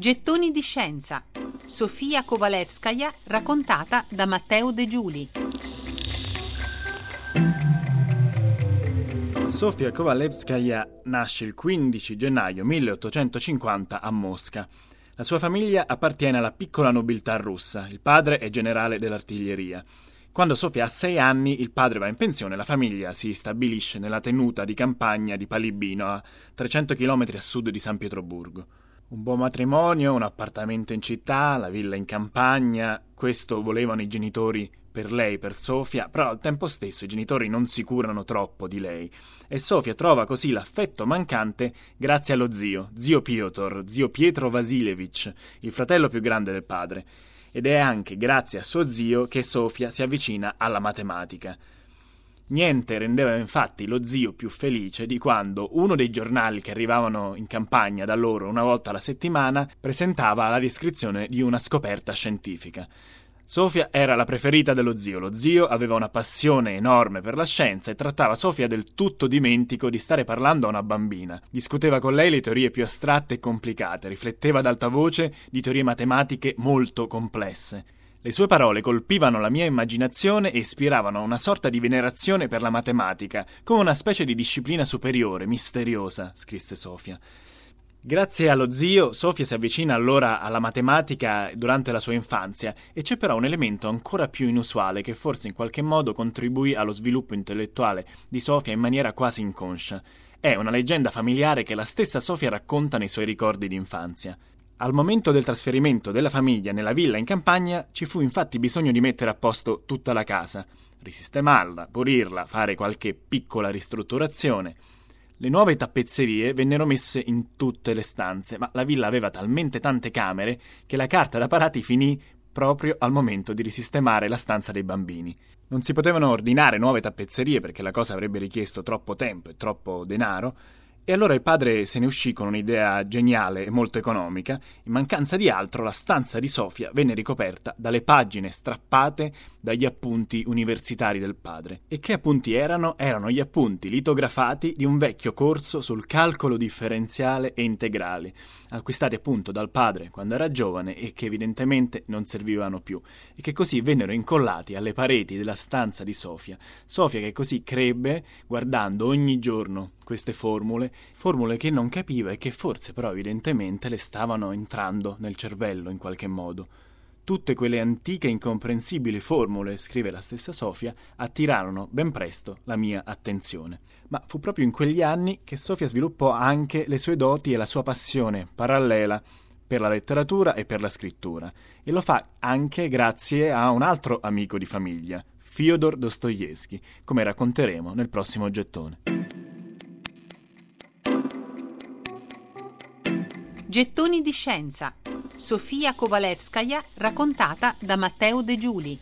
Gettoni di scienza. Sofia Kovalevskaya raccontata da Matteo De Giuli. Sofia Kovalevskaya nasce il 15 gennaio 1850 a Mosca. La sua famiglia appartiene alla piccola nobiltà russa. Il padre è generale dell'artiglieria. Quando Sofia ha sei anni, il padre va in pensione e la famiglia si stabilisce nella tenuta di campagna di Palibino, a 300 km a sud di San Pietroburgo. Un buon matrimonio, un appartamento in città, la villa in campagna, questo volevano i genitori per lei, per Sofia, però al tempo stesso i genitori non si curano troppo di lei e Sofia trova così l'affetto mancante grazie allo zio, zio Piotr, zio Pietro Vasilevich, il fratello più grande del padre. Ed è anche grazie a suo zio che Sofia si avvicina alla matematica. Niente rendeva infatti lo zio più felice di quando uno dei giornali che arrivavano in campagna da loro una volta alla settimana presentava la descrizione di una scoperta scientifica. Sofia era la preferita dello zio. Lo zio aveva una passione enorme per la scienza e trattava Sofia del tutto dimentico di stare parlando a una bambina. Discuteva con lei le teorie più astratte e complicate, rifletteva ad alta voce di teorie matematiche molto complesse. Le sue parole colpivano la mia immaginazione e ispiravano una sorta di venerazione per la matematica, come una specie di disciplina superiore, misteriosa, scrisse Sofia. Grazie allo zio, Sofia si avvicina allora alla matematica durante la sua infanzia e c'è però un elemento ancora più inusuale che forse in qualche modo contribuì allo sviluppo intellettuale di Sofia in maniera quasi inconscia. È una leggenda familiare che la stessa Sofia racconta nei suoi ricordi di infanzia. Al momento del trasferimento della famiglia nella villa in campagna ci fu infatti bisogno di mettere a posto tutta la casa, risistemarla, pulirla, fare qualche piccola ristrutturazione. Le nuove tappezzerie vennero messe in tutte le stanze, ma la villa aveva talmente tante camere che la carta da parati finì proprio al momento di risistemare la stanza dei bambini. Non si potevano ordinare nuove tappezzerie perché la cosa avrebbe richiesto troppo tempo e troppo denaro, e allora il padre se ne uscì con un'idea geniale e molto economica. In mancanza di altro, la stanza di Sofia venne ricoperta dalle pagine strappate dagli appunti universitari del padre. E che appunti erano? Erano gli appunti litografati di un vecchio corso sul calcolo differenziale e integrale, acquistati appunto dal padre quando era giovane e che evidentemente non servivano più, e che così vennero incollati alle pareti della stanza di Sofia. Sofia che così crebbe, guardando ogni giorno queste formule, formule che non capiva e che forse però evidentemente le stavano entrando nel cervello in qualche modo. Tutte quelle antiche incomprensibili formule, scrive la stessa Sofia, attirarono ben presto la mia attenzione. Ma fu proprio in quegli anni che Sofia sviluppò anche le sue doti e la sua passione parallela per la letteratura e per la scrittura, e lo fa anche grazie a un altro amico di famiglia, Fyodor Dostoevsky, come racconteremo nel prossimo gettone. Gettoni di scienza. Sofia Kovalevskaya raccontata da Matteo De Giuli.